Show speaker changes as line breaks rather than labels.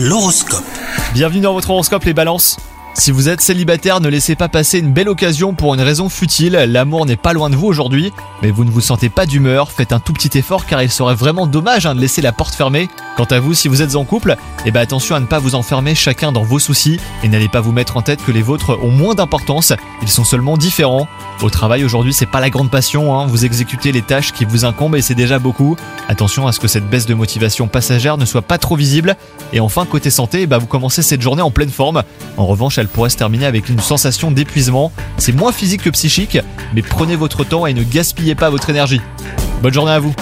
L'horoscope.
Bienvenue dans votre horoscope les balances. Si vous êtes célibataire, ne laissez pas passer une belle occasion pour une raison futile. L'amour n'est pas loin de vous aujourd'hui, mais vous ne vous sentez pas d'humeur. Faites un tout petit effort car il serait vraiment dommage hein, de laisser la porte fermée. Quant à vous, si vous êtes en couple, eh ben attention à ne pas vous enfermer chacun dans vos soucis et n'allez pas vous mettre en tête que les vôtres ont moins d'importance. Ils sont seulement différents. Au travail aujourd'hui, c'est pas la grande passion. hein. Vous exécutez les tâches qui vous incombent et c'est déjà beaucoup. Attention à ce que cette baisse de motivation passagère ne soit pas trop visible. Et enfin, côté santé, eh ben, vous commencez cette journée en pleine forme. En revanche, elle pourrait se terminer avec une sensation d'épuisement. C'est moins physique que psychique, mais prenez votre temps et ne gaspillez pas votre énergie. Bonne journée à vous